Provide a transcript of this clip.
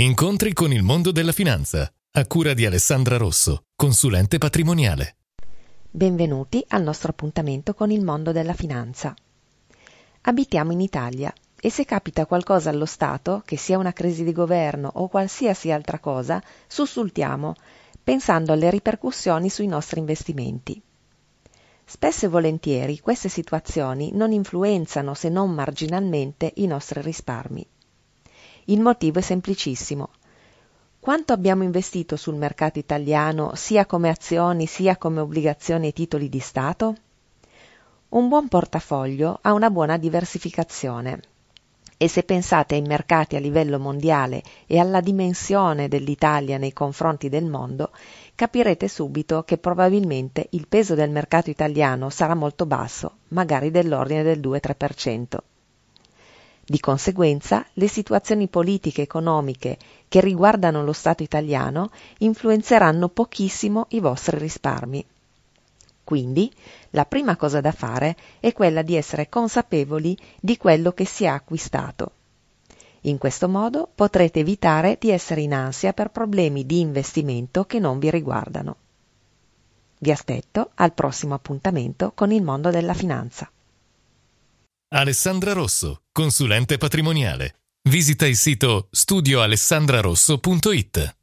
Incontri con il mondo della finanza, a cura di Alessandra Rosso, consulente patrimoniale. Benvenuti al nostro appuntamento con il mondo della finanza. Abitiamo in Italia e se capita qualcosa allo Stato, che sia una crisi di governo o qualsiasi altra cosa, sussultiamo, pensando alle ripercussioni sui nostri investimenti. Spesso e volentieri queste situazioni non influenzano se non marginalmente i nostri risparmi. Il motivo è semplicissimo. Quanto abbiamo investito sul mercato italiano sia come azioni sia come obbligazioni e titoli di Stato? Un buon portafoglio ha una buona diversificazione. E se pensate ai mercati a livello mondiale e alla dimensione dell'Italia nei confronti del mondo, capirete subito che probabilmente il peso del mercato italiano sarà molto basso, magari dell'ordine del 2-3%. Di conseguenza, le situazioni politiche e economiche che riguardano lo Stato italiano influenzeranno pochissimo i vostri risparmi. Quindi, la prima cosa da fare è quella di essere consapevoli di quello che si è acquistato. In questo modo potrete evitare di essere in ansia per problemi di investimento che non vi riguardano. Vi aspetto al prossimo appuntamento con il mondo della finanza. Alessandra Rosso, consulente patrimoniale. Visita il sito studioalessandrarosso.it.